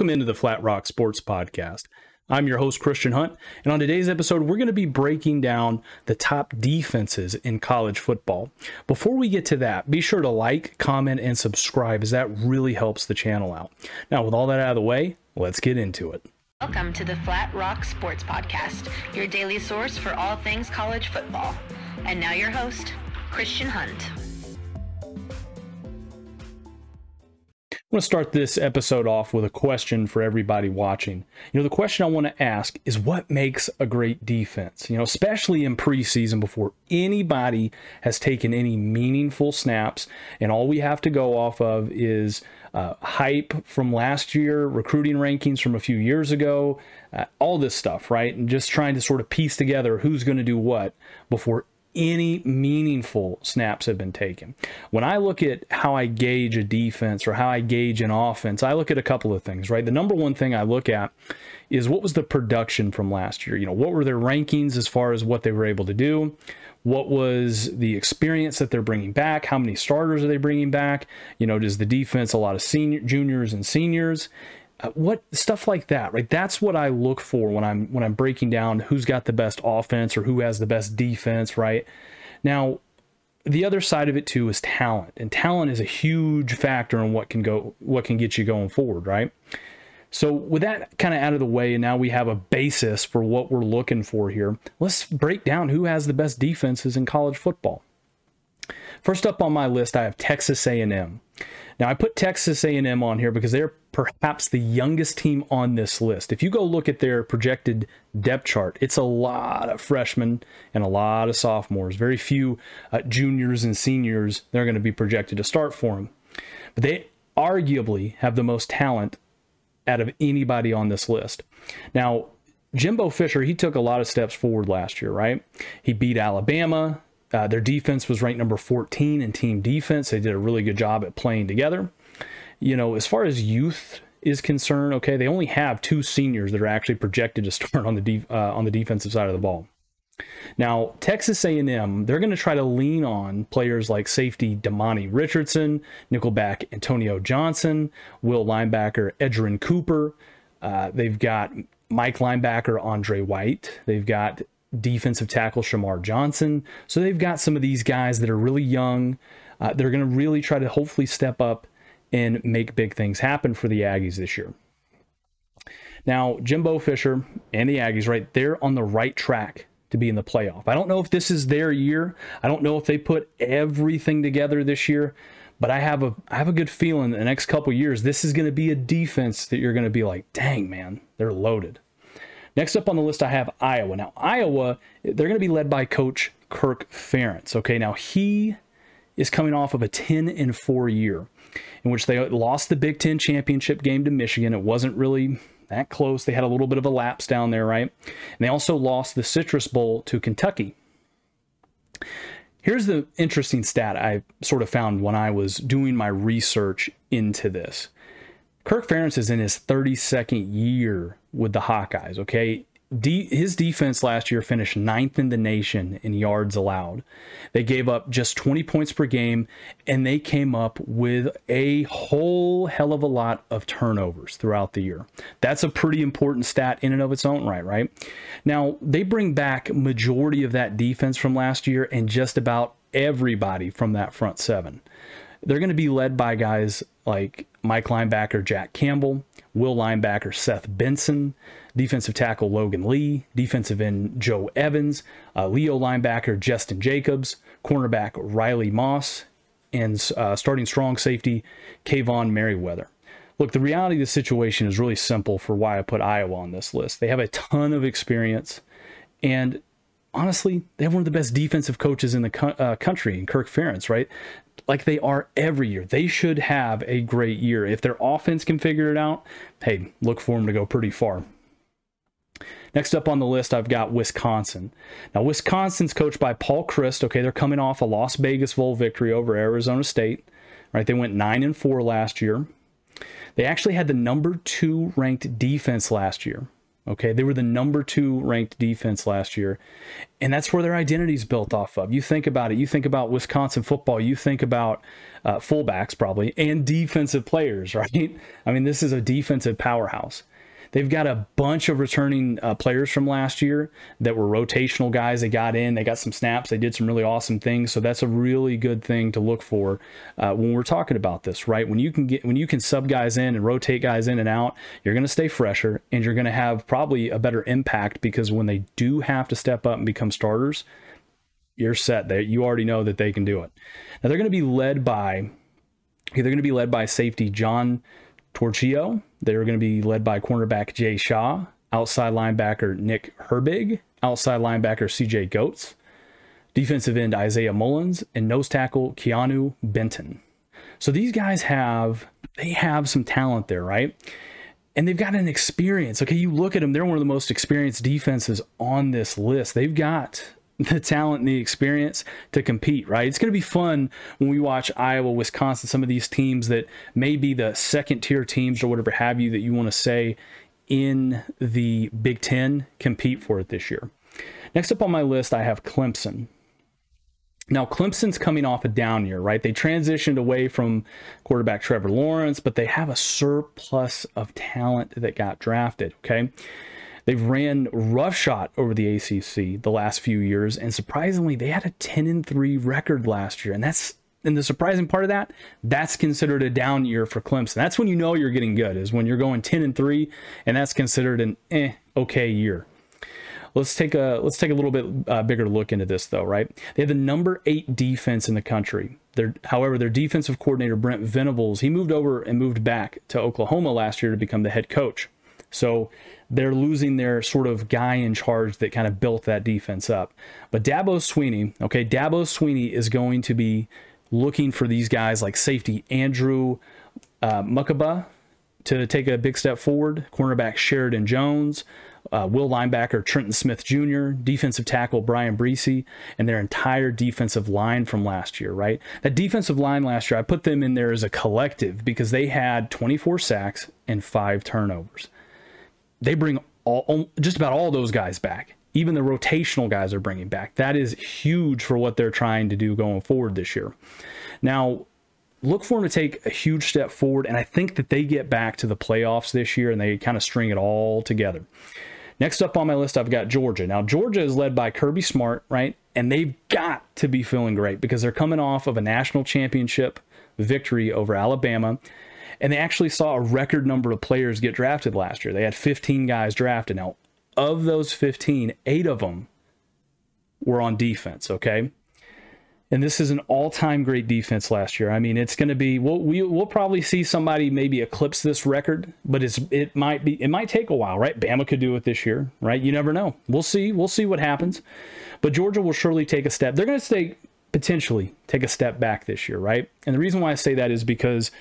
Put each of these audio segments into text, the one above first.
Welcome into the Flat Rock Sports Podcast. I'm your host, Christian Hunt, and on today's episode, we're going to be breaking down the top defenses in college football. Before we get to that, be sure to like, comment, and subscribe, as that really helps the channel out. Now, with all that out of the way, let's get into it. Welcome to the Flat Rock Sports Podcast, your daily source for all things college football. And now, your host, Christian Hunt. I want to start this episode off with a question for everybody watching. You know, the question I want to ask is what makes a great defense? You know, especially in preseason before anybody has taken any meaningful snaps, and all we have to go off of is uh, hype from last year, recruiting rankings from a few years ago, uh, all this stuff, right? And just trying to sort of piece together who's going to do what before any meaningful snaps have been taken. When I look at how I gauge a defense or how I gauge an offense, I look at a couple of things, right? The number one thing I look at is what was the production from last year? You know, what were their rankings as far as what they were able to do? What was the experience that they're bringing back? How many starters are they bringing back? You know, does the defense a lot of senior juniors and seniors? Uh, what stuff like that right? That's what i look for when i'm when i'm breaking down who's got the best offense or who has the best defense right? Now the other side of it too is talent and talent is a huge factor in what can go what can get you going forward right? So with that kind of out of the way and now we have a basis for what we're looking for here let's break down who has the best defenses in college football. First up on my list i have texas a&m now I put Texas A&M on here because they're perhaps the youngest team on this list. If you go look at their projected depth chart, it's a lot of freshmen and a lot of sophomores. Very few uh, juniors and seniors they're going to be projected to start for them. But they arguably have the most talent out of anybody on this list. Now, Jimbo Fisher, he took a lot of steps forward last year, right? He beat Alabama. Uh, their defense was ranked number 14 in team defense. They did a really good job at playing together. You know, as far as youth is concerned, okay, they only have two seniors that are actually projected to start on the de- uh, on the defensive side of the ball. Now, Texas A&M, they're going to try to lean on players like safety Demani Richardson, nickelback Antonio Johnson, will linebacker Edgerrin Cooper. Uh, they've got Mike linebacker Andre White. They've got defensive tackle Shamar Johnson. So they've got some of these guys that are really young. Uh, they're going to really try to hopefully step up and make big things happen for the Aggies this year. Now, Jimbo Fisher and the Aggies, right, they're on the right track to be in the playoff. I don't know if this is their year. I don't know if they put everything together this year, but I have a I have a good feeling the next couple years this is going to be a defense that you're going to be like, "Dang, man, they're loaded." Next up on the list, I have Iowa. Now, Iowa, they're going to be led by Coach Kirk Ferentz. Okay, now he is coming off of a 10 and 4 year in which they lost the Big Ten championship game to Michigan. It wasn't really that close. They had a little bit of a lapse down there, right? And they also lost the Citrus Bowl to Kentucky. Here's the interesting stat I sort of found when I was doing my research into this. Kirk Ferentz is in his 32nd year with the Hawkeyes. Okay, his defense last year finished ninth in the nation in yards allowed. They gave up just 20 points per game, and they came up with a whole hell of a lot of turnovers throughout the year. That's a pretty important stat in and of its own right, right? Now, they bring back majority of that defense from last year and just about everybody from that front seven. They're going to be led by guys like Mike linebacker Jack Campbell, will linebacker Seth Benson, defensive tackle Logan Lee, defensive end Joe Evans, uh, Leo linebacker Justin Jacobs, cornerback Riley Moss, and uh, starting strong safety Kaevon Merriweather. Look, the reality of the situation is really simple for why I put Iowa on this list. They have a ton of experience, and honestly, they have one of the best defensive coaches in the co- uh, country in Kirk Ferentz, right? like they are every year. They should have a great year. If their offense can figure it out, hey, look for them to go pretty far. Next up on the list, I've got Wisconsin. Now, Wisconsin's coached by Paul Chryst. Okay, they're coming off a Las Vegas Bowl victory over Arizona State. Right, they went nine and four last year. They actually had the number two ranked defense last year. Okay, they were the number two ranked defense last year, and that's where their identity is built off of. You think about it. You think about Wisconsin football. You think about uh, fullbacks probably and defensive players, right? I mean, this is a defensive powerhouse. They've got a bunch of returning uh, players from last year that were rotational guys. They got in, they got some snaps, they did some really awesome things. So that's a really good thing to look for uh, when we're talking about this, right? When you can get when you can sub guys in and rotate guys in and out, you're going to stay fresher and you're going to have probably a better impact because when they do have to step up and become starters, you're set. There, you already know that they can do it. Now they're going to be led by they're going to be led by safety John Torchio. They're going to be led by cornerback Jay Shaw, outside linebacker Nick Herbig, outside linebacker CJ Goetz, defensive end Isaiah Mullins, and nose tackle Keanu Benton. So these guys have they have some talent there, right? And they've got an experience. Okay, you look at them, they're one of the most experienced defenses on this list. They've got the talent and the experience to compete, right? It's going to be fun when we watch Iowa, Wisconsin, some of these teams that may be the second tier teams or whatever have you that you want to say in the Big Ten compete for it this year. Next up on my list, I have Clemson. Now, Clemson's coming off a down year, right? They transitioned away from quarterback Trevor Lawrence, but they have a surplus of talent that got drafted, okay? They've ran roughshod over the ACC the last few years, and surprisingly, they had a 10 and 3 record last year. And that's and the surprising part of that, that's considered a down year for Clemson. That's when you know you're getting good, is when you're going 10 and 3, and that's considered an eh, okay year. Let's take a let's take a little bit uh, bigger look into this though, right? They have the number eight defense in the country. Their, however, their defensive coordinator Brent Venables, he moved over and moved back to Oklahoma last year to become the head coach. So they're losing their sort of guy in charge that kind of built that defense up. But Dabo Swinney, okay, Dabo Swinney is going to be looking for these guys like safety Andrew uh, Mukuba to take a big step forward, cornerback Sheridan Jones, uh, will linebacker Trenton Smith Jr., defensive tackle Bryan Bresee, and their entire defensive line from last year, right? That defensive line last year, I put them in there as a collective because they had 24 sacks and five turnovers they bring all just about all those guys back. Even the rotational guys are bringing back. That is huge for what they're trying to do going forward this year. Now, look for them to take a huge step forward, and I think that they get back to the playoffs this year and they kind of string it all together. Next up on my list, I've got Georgia. Now, Georgia is led by Kirby Smart, right? And they've got to be feeling great because they're coming off of a national championship victory over Alabama. And they actually saw a record number of players get drafted last year. They had 15 guys drafted. Now, of those 15, eight of them were on defense, okay? And this is an all-time great defense last year. I mean, it's going to be we'll, we, will we will probably see somebody maybe eclipse this record, but it's it might be it might take a while, right? Bama could do it this year, right? You never know. We'll see. We'll see what happens. But Georgia will surely take a step. They're going to potentially take a step back this year, right? And the reason why I say that is because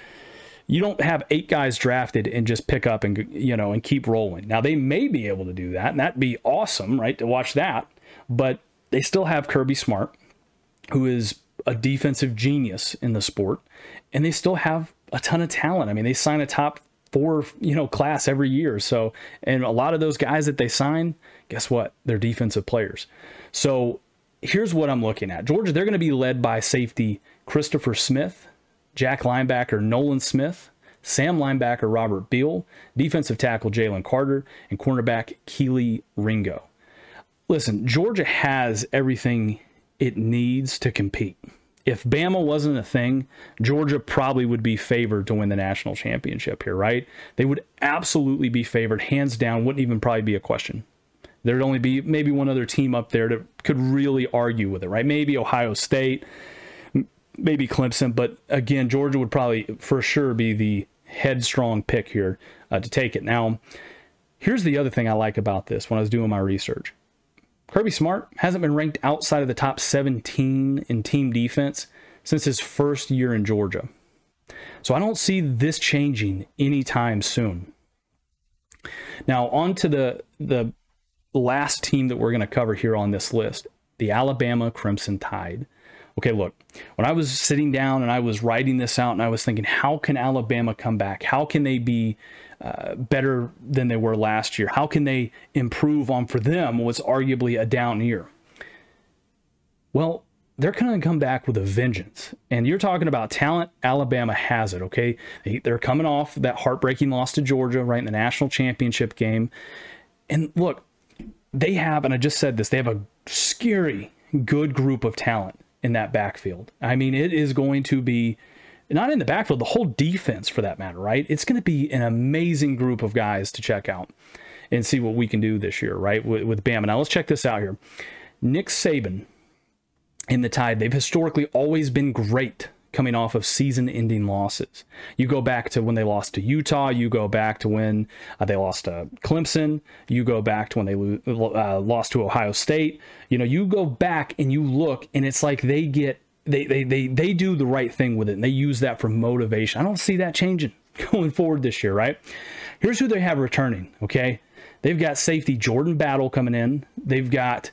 you don't have eight guys drafted and just pick up and you know and keep rolling. Now they may be able to do that, and that'd be awesome, right? To watch that, but they still have Kirby Smart, who is a defensive genius in the sport, and they still have a ton of talent. I mean, they sign a top four, you know, class every year. So, and a lot of those guys that they sign, guess what? They're defensive players. So, here's what I'm looking at. Georgia, they're going to be led by safety Christopher Smith, Jack linebacker Nolan Smith, Sam linebacker Robert Beal, defensive tackle Jalen Carter, and cornerback Kelee Ringo. Listen, Georgia has everything it needs to compete. If Bama wasn't a thing, Georgia probably would be favored to win the national championship here, right? They would absolutely be favored, hands down, wouldn't even probably be a question. There'd only be maybe one other team up there that could really argue with it, right? Maybe Ohio State, maybe Clemson, but again, Georgia would probably for sure be the headstrong pick here uh, to take it. Now, here's the other thing I like about this when I was doing my research. Kirby Smart hasn't been ranked outside of the top 17 in team defense since his first year in Georgia. So I don't see this changing anytime soon. Now, on to the the last team that we're going to cover here on this list, the Alabama Crimson Tide okay, look, when I was sitting down and I was writing this out and I was thinking, how can Alabama come back? How can they be uh, better than they were last year? How can they improve on for them what's arguably a down year? Well, they're going to come back with a vengeance. And you're talking about talent. Alabama has it, okay? They, they're coming off that heartbreaking loss to Georgia, right, in the national championship game. And look, they have, and I just said this, they have a scary good group of talent in that backfield. I mean, it is going to be not in the backfield, the whole defense for that matter, right? It's going to be an amazing group of guys to check out and see what we can do this year, right? With, with Bama. Now let's check this out here. Nick Saban in the Tide, they've historically always been great coming off of season ending losses. You go back to when they lost to Utah, you go back to when uh, they lost to Clemson, you go back to when they lo- uh, lost to Ohio State. You know, you go back and you look, and it's like they get. They, they, they, they do the right thing with it and they use that for motivation. I don't see that changing going forward this year, right? Here's who they have returning, okay? They've got safety Jordan Battle coming in. They've got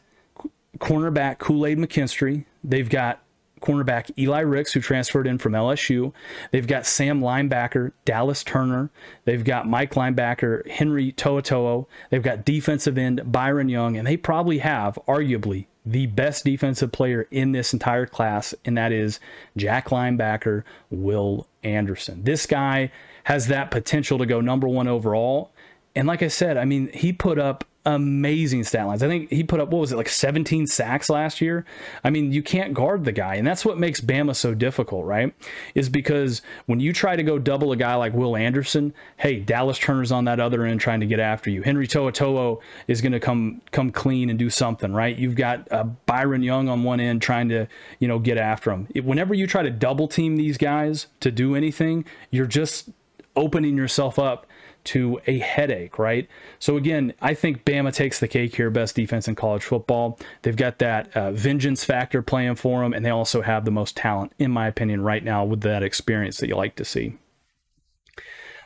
cornerback Kool Aid McKinstry. They've got cornerback Eli Ricks, who transferred in from LSU. They've got Sam linebacker Dallas Turner. They've got Mike linebacker Henry To'oTo'o. They've got defensive end Byron Young, and they probably have, arguably, the best defensive player in this entire class, and that is Jack linebacker Will Anderson. This guy has that potential to go number one overall. And like I said, I mean, he put up amazing stat lines. I think he put up what was it like 17 sacks last year. I mean, you can't guard the guy, and that's what makes Bama so difficult, right? Is because when you try to go double a guy like Will Anderson, hey, Dallas Turner's on that other end trying to get after you. Henry To'oTo'o is going to come come clean and do something, right? You've got uh, Byron Young on one end trying to you know get after him. Whenever you try to double team these guys to do anything, you're just opening yourself up to a headache, right? So again, I think Bama takes the cake here, best defense in college football. They've got that uh, vengeance factor playing for them, and they also have the most talent, in my opinion, right now with that experience that you like to see.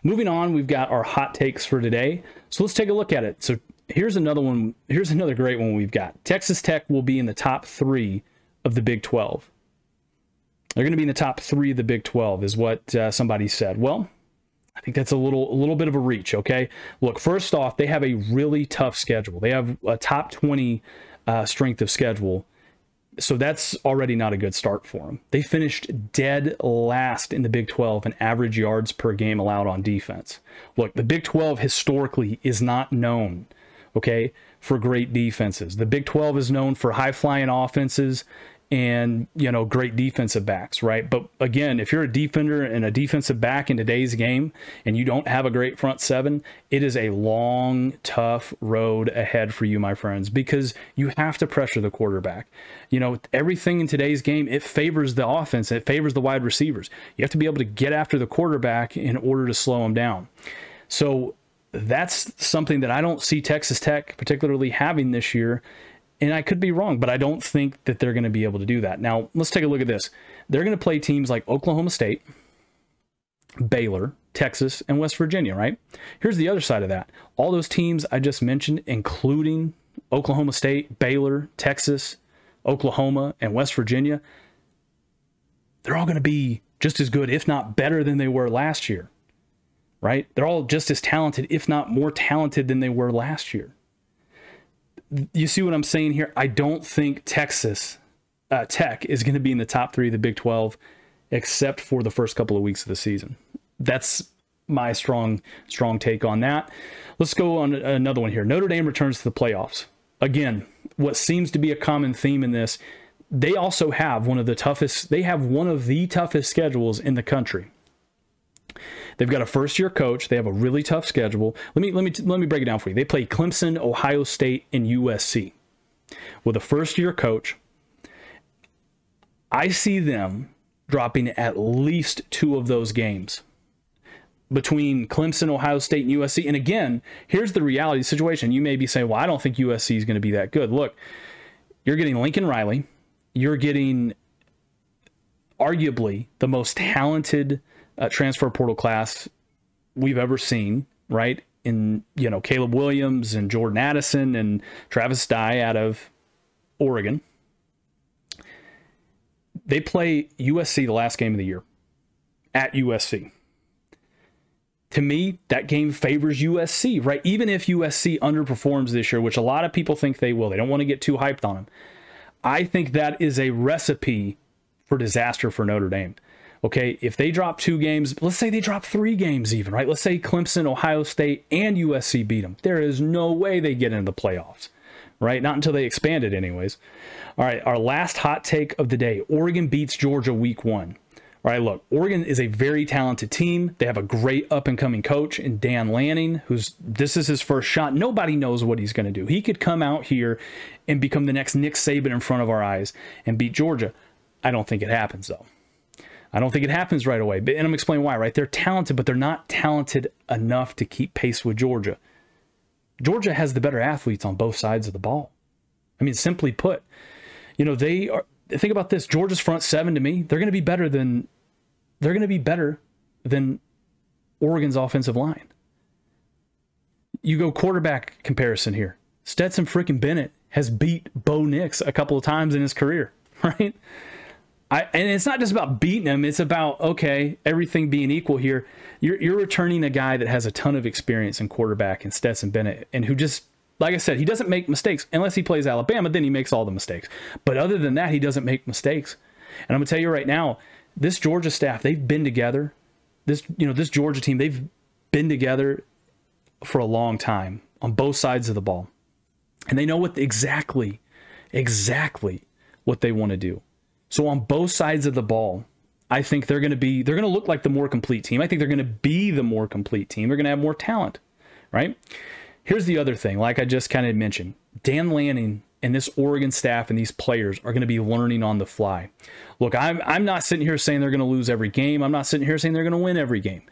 Moving on, we've got our hot takes for today. So let's take a look at it. So here's another one. Here's another great one we've got. Texas Tech will be in the top three of the Big 12. They're going to be in the top three of the Big 12, is what uh, somebody said. Well, I think that's a little a little bit of a reach. Okay, look. First off, they have a really tough schedule. They have a top twenty uh, strength of schedule, so that's already not a good start for them. They finished dead last in the Big Twelve in average yards per game allowed on defense. Look, the Big Twelve historically is not known, okay, for great defenses. The Big Twelve is known for high flying offenses and you know great defensive backs right? But again if you're a defender and a defensive back in today's game and you don't have a great front seven it is a long tough road ahead for you my friends because you have to pressure the quarterback. You know everything in today's game it favors the offense. It favors the wide receivers. You have to be able to get after the quarterback in order to slow him down. So that's something that I don't see Texas Tech particularly having this year and I could be wrong, but I don't think that they're going to be able to do that. Now, let's take a look at this. They're going to play teams like Oklahoma State, Baylor, Texas, and West Virginia, right? Here's the other side of that. All those teams I just mentioned, including Oklahoma State, Baylor, Texas, Oklahoma, and West Virginia, they're all going to be just as good, if not better than they were last year, right? They're all just as talented, if not more talented than they were last year you see what I'm saying here? I don't think Texas uh, Tech is going to be in the top three of the Big 12, except for the first couple of weeks of the season. That's my strong strong take on that. Let's go on another one here. Notre Dame returns to the playoffs. Again, what seems to be a common theme in this, they also have one of the toughest they have one of the toughest schedules in the country. They've got a first year coach. They have a really tough schedule. Let me let me let me break it down for you. They play Clemson, Ohio State, and USC. With a first year coach, I see them dropping at least two of those games between Clemson, Ohio State, and USC. And again, here's the reality situation. You may be saying, well, I don't think USC is going to be that good. Look, you're getting Lincoln Riley. You're getting arguably the most talented uh, transfer portal class we've ever seen, right? In you know Caleb Williams and Jordan Addison and Travis Dye out of Oregon. They play USC the last game of the year at USC. to me, that game favors USC, right? Even if USC underperforms this year, which a lot of people think they will, they don't want to get too hyped on them. I think that is a recipe for disaster for Notre Dame. Okay, if they drop two games, let's say they drop three games even, right? Let's say Clemson, Ohio State, and USC beat them. There is no way they get into the playoffs, right? Not until they expand it, anyways. All right, our last hot take of the day Oregon beats Georgia week one. All right, look, Oregon is a very talented team. They have a great up and coming coach in Dan Lanning, who's this is his first shot. Nobody knows what he's going to do. He could come out here and become the next Nick Saban in front of our eyes and beat Georgia. I don't think it happens though. I don't think it happens right away. But, And I'm explaining why, right? They're talented, but they're not talented enough to keep pace with Georgia. Georgia has the better athletes on both sides of the ball. I mean, simply put, you know, they are think about this. Georgia's front seven to me, they're going to be better than they're going to be better than Oregon's offensive line. You go quarterback comparison here. Stetson freaking Bennett has beat Bo Nix a couple of times in his career, right? I, and it's not just about beating him. It's about okay, everything being equal here. You're you're returning a guy that has a ton of experience in quarterback and Stetson Bennett, and who just like I said, he doesn't make mistakes unless he plays Alabama. Then he makes all the mistakes. But other than that, he doesn't make mistakes. And I'm gonna tell you right now, this Georgia staff, they've been together. This you know this Georgia team, they've been together for a long time on both sides of the ball, and they know what exactly, exactly what they want to do. So on both sides of the ball, I think they're going to be they're going to look like the more complete team. I think they're going to be the more complete team. They're going to have more talent, right? Here's the other thing, like I just kind of mentioned, Dan Lanning and this Oregon staff and these players are going to be learning on the fly. Look, I'm I'm not sitting here saying they're going to lose every game. I'm not sitting here saying they're going to win every game.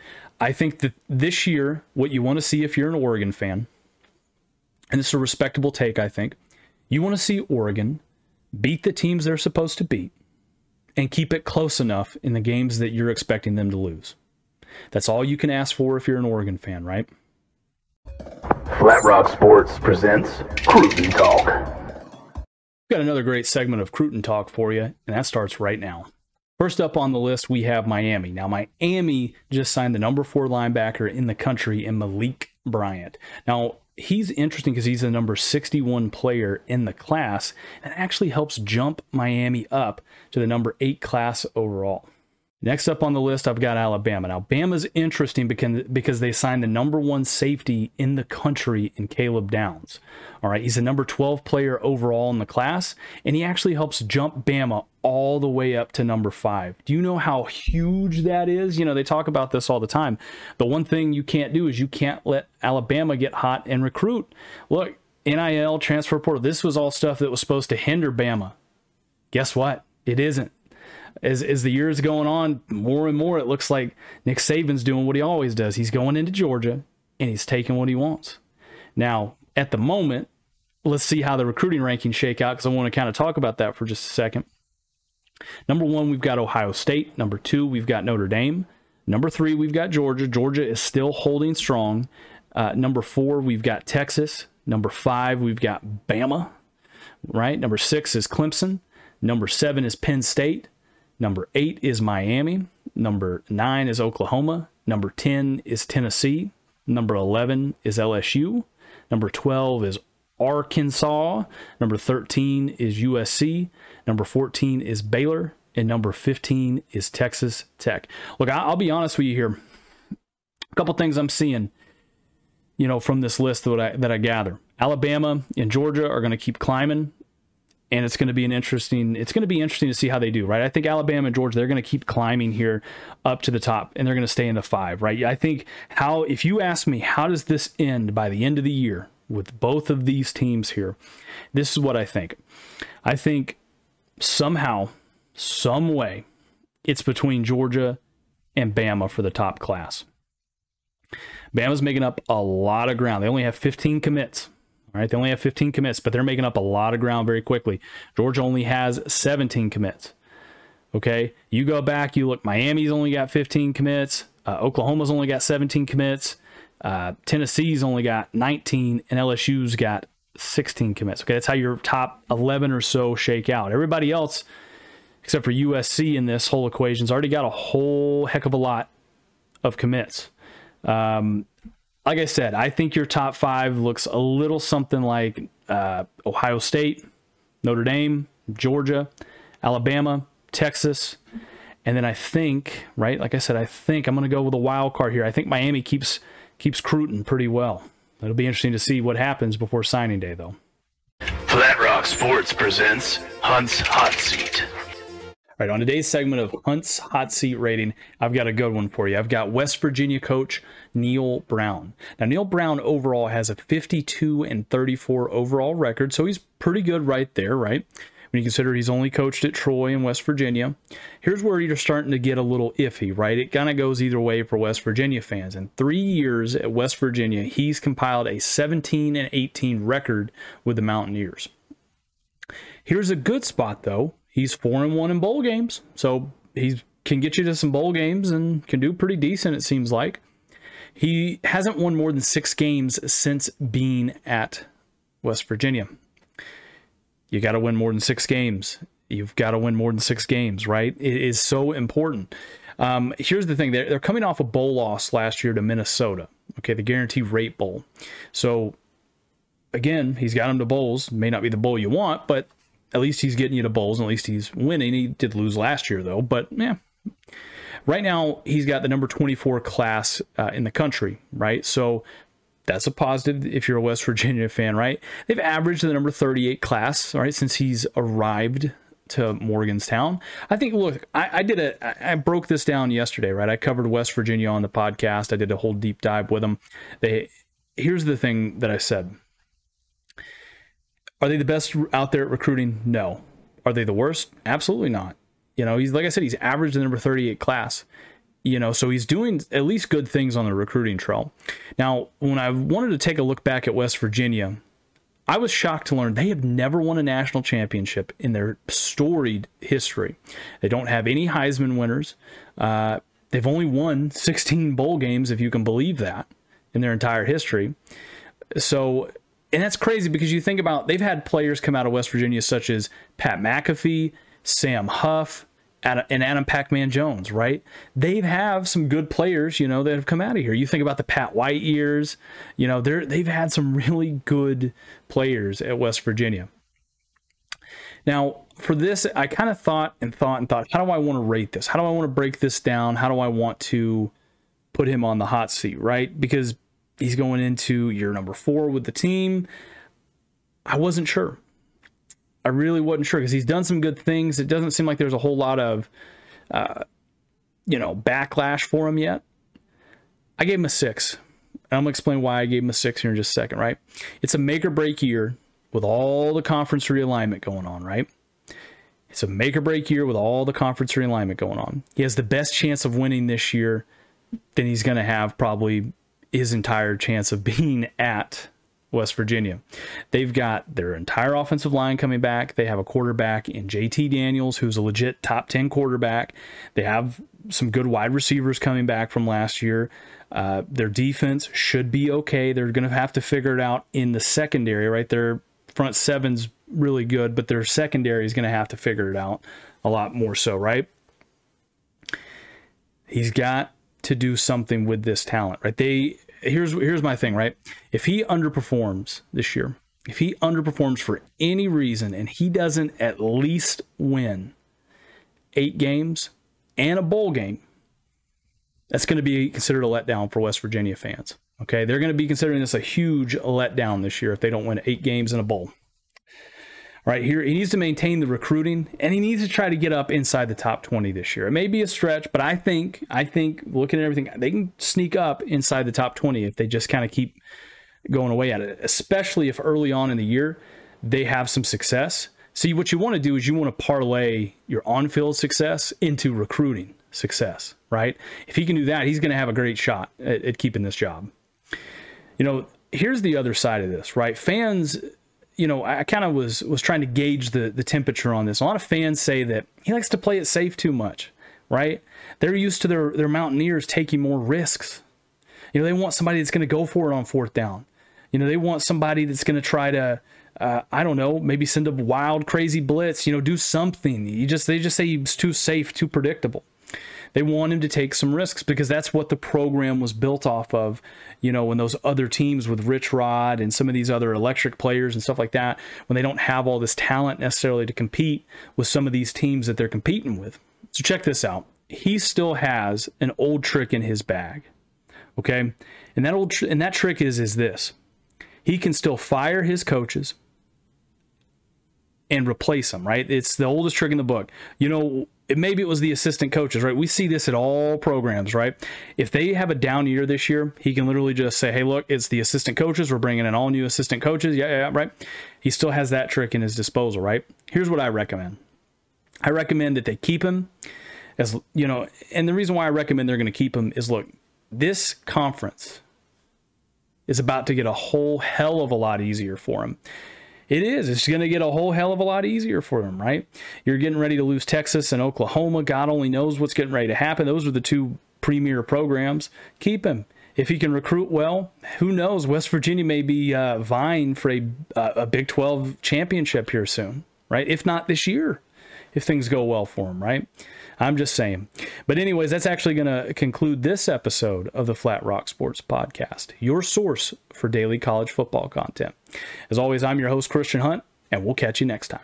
I think that this year, what you want to see if you're an Oregon fan, and it's a respectable take, I think, you want to see Oregon beat the teams they're supposed to beat and keep it close enough in the games that you're expecting them to lose. That's all you can ask for if you're an Oregon fan, right? Flat Rock Sports presents Cruton Talk. We've got another great segment of Cruton Talk for you, and that starts right now. First up on the list, we have Miami. Now, Miami just signed the number four linebacker in the country in Malik Bryant. Now, he's interesting because he's the number 61 player in the class and actually helps jump Miami up to the number eight class overall. Next up on the list, I've got Alabama. Now, Bama's interesting because, because they signed the number one safety in the country in Caleb Downs. All right, he's the number 12 player overall in the class, and he actually helps jump Bama all the way up to number five. Do you know how huge that is? You know, they talk about this all the time. The one thing you can't do is you can't let Alabama get hot and recruit. Look, NIL, transfer portal, this was all stuff that was supposed to hinder Bama. Guess what? It isn't as as the years going on, more and more it looks like Nick Saban's doing what he always does. He's going into Georgia and he's taking what he wants. Now, at the moment, let's see how the recruiting rankings shake out because I want to kind of talk about that for just a second. Number one, we've got Ohio State. Number two, we've got Notre Dame. Number three, we've got Georgia. Georgia is still holding strong. Uh, number four, we've got Texas. Number five, we've got Bama. Right. Number six is Clemson. Number seven is Penn State. Number eight is Miami. Number nine is Oklahoma. Number 10 is Tennessee. Number 11 is LSU. Number 12 is Arkansas. Number 13 is USC. Number 14 is Baylor. And number 15 is Texas Tech. Look, I'll be honest with you here. A couple things I'm seeing, you know, from this list that I, that I gather. Alabama and Georgia are going to keep climbing and it's going to be an interesting it's going to be interesting to see how they do right? I think alabama and georgia they're going to keep climbing here up to the top and they're going to stay in the five right? I think how if you ask me how does this end by the end of the year with both of these teams here? This is what i think. I think somehow some way it's between georgia and bama for the top class. Bama's making up a lot of ground. They only have 15 commits all right, they only have 15 commits, but they're making up a lot of ground very quickly. Georgia only has 17 commits. Okay, you go back, you look. Miami's only got 15 commits. Uh, Oklahoma's only got 17 commits. Uh, Tennessee's only got 19, and LSU's got 16 commits. Okay, that's how your top 11 or so shake out. Everybody else, except for USC in this whole equation's already got a whole heck of a lot of commits. Um, like I said, I think your top five looks a little something like uh, Ohio State, Notre Dame, Georgia, Alabama, Texas, and then I think, right, like I said, I think I'm going to go with a wild card here. I think Miami keeps keeps Cruton pretty well. It'll be interesting to see what happens before signing day, though. Flat Rock Sports presents Hunt's Hot Seat. Right, on today's segment of Hunt's Hot Seat Rating, I've got a good one for you. I've got West Virginia coach Neal Brown. Now, Neal Brown overall has a 52 and 34 overall record, so he's pretty good right there, right? When you consider he's only coached at Troy in West Virginia. Here's where you're starting to get a little iffy, right? It kind of goes either way for West Virginia fans. In three years at West Virginia, he's compiled a 17 and 18 record with the Mountaineers. Here's a good spot, though he's four and one in bowl games, so he can get you to some bowl games and can do pretty decent. It seems like he hasn't won more than six games since being at West Virginia. You got to win more than six games. You've got to win more than six games, right? It is so important. Um, here's the thing: they're, they're coming off a bowl loss last year to Minnesota. Okay, the Guaranteed Rate Bowl. So again, he's got him to bowls. May not be the bowl you want, but at least he's getting you to bowls, and at least he's winning. He did lose last year, though, but yeah. Right now, he's got the number 24 class uh, in the country, right? So that's a positive if you're a West Virginia fan, right? They've averaged the number 38 class, right, since he's arrived to Morgantown. I think, look, I, I did a, I broke this down yesterday, right? I covered West Virginia on the podcast. I did a whole deep dive with them. They, here's the thing that I said are they the best out there at recruiting? No. Are they the worst? Absolutely not. You know, he's like I said, he's averaged the number 38 class. You know, so he's doing at least good things on the recruiting trail. Now, when I wanted to take a look back at West Virginia, I was shocked to learn they have never won a national championship in their storied history. They don't have any Heisman winners. Uh, they've only won 16 bowl games, if you can believe that, in their entire history. So and that's crazy because you think about they've had players come out of West Virginia such as Pat McAfee, Sam Huff, and Adam Pac-Man Jones, right? They have some good players, you know, that have come out of here. You think about the Pat White years, you know, they're they've had some really good players at West Virginia. Now, for this, I kind of thought and thought and thought, how do I want to rate this? How do I want to break this down? How do I want to put him on the hot seat, right? Because he's going into year number four with the team. I wasn't sure. I really wasn't sure because he's done some good things. It doesn't seem like there's a whole lot of, uh, you know, backlash for him yet. I gave him a six. I'm gonna explain why I gave him a six here in just a second. Right? It's a make or break year with all the conference realignment going on. Right? It's a make or break year with all the conference realignment going on. He has the best chance of winning this year than he's going to have probably his entire chance of being at West Virginia. They've got their entire offensive line coming back. They have a quarterback in JT Daniels, who's a legit top 10 quarterback. They have some good wide receivers coming back from last year. Uh, their defense should be okay. They're going to have to figure it out in the secondary, right? Their front seven's really good, but their secondary is going to have to figure it out a lot more so, right? He's got to do something with this talent, right? They here's here's my thing, right? If he underperforms this year, if he underperforms for any reason and he doesn't at least win eight games and a bowl game, that's going to be considered a letdown for West Virginia fans. Okay, they're going to be considering this a huge letdown this year if they don't win eight games in a bowl right here. He needs to maintain the recruiting and he needs to try to get up inside the top 20 this year. It may be a stretch, but I think I think looking at everything, they can sneak up inside the top 20 if they just kind of keep going away at it, especially if early on in the year they have some success. See, what you want to do is you want to parlay your on-field success into recruiting success, right? If he can do that, he's going to have a great shot at, at keeping this job. You know, here's the other side of this, right? Fans you know, I kind of was was trying to gauge the the temperature on this. A lot of fans say that he likes to play it safe too much, right? They're used to their their Mountaineers taking more risks. You know, they want somebody that's going to go for it on fourth down. You know, they want somebody that's going to try to uh, I don't know, maybe send a wild, crazy blitz. You know, do something. You just they just say he's too safe, too predictable. They want him to take some risks because that's what the program was built off of. You know, when those other teams with Rich Rod and some of these other electric players and stuff like that, when they don't have all this talent necessarily to compete with some of these teams that they're competing with. So check this out. He still has an old trick in his bag. Okay? And that old tr- and that trick is is this. He can still fire his coaches and replace them, right? It's the oldest trick in the book. You know, maybe it was the assistant coaches, right? We see this at all programs, right? If they have a down year this year, he can literally just say, "Hey, look, it's the assistant coaches. We're bringing in all new assistant coaches." Yeah, yeah, right. He still has that trick in his disposal, right? Here's what I recommend. I recommend that they keep him as you know, and the reason why I recommend they're going to keep him is look, this conference is about to get a whole hell of a lot easier for him. It is. It's going to get a whole hell of a lot easier for them, right? You're getting ready to lose Texas and Oklahoma. God only knows what's getting ready to happen. Those are the two premier programs. Keep him. If he can recruit well, who knows? West Virginia may be uh, vying for a, uh, a Big 12 championship here soon, right? If not this year, if things go well for him, right? I'm just saying. But, anyways, that's actually going to conclude this episode of the Flat Rock Sports Podcast, your source for daily college football content. As always, I'm your host, Christian Hunt, and we'll catch you next time.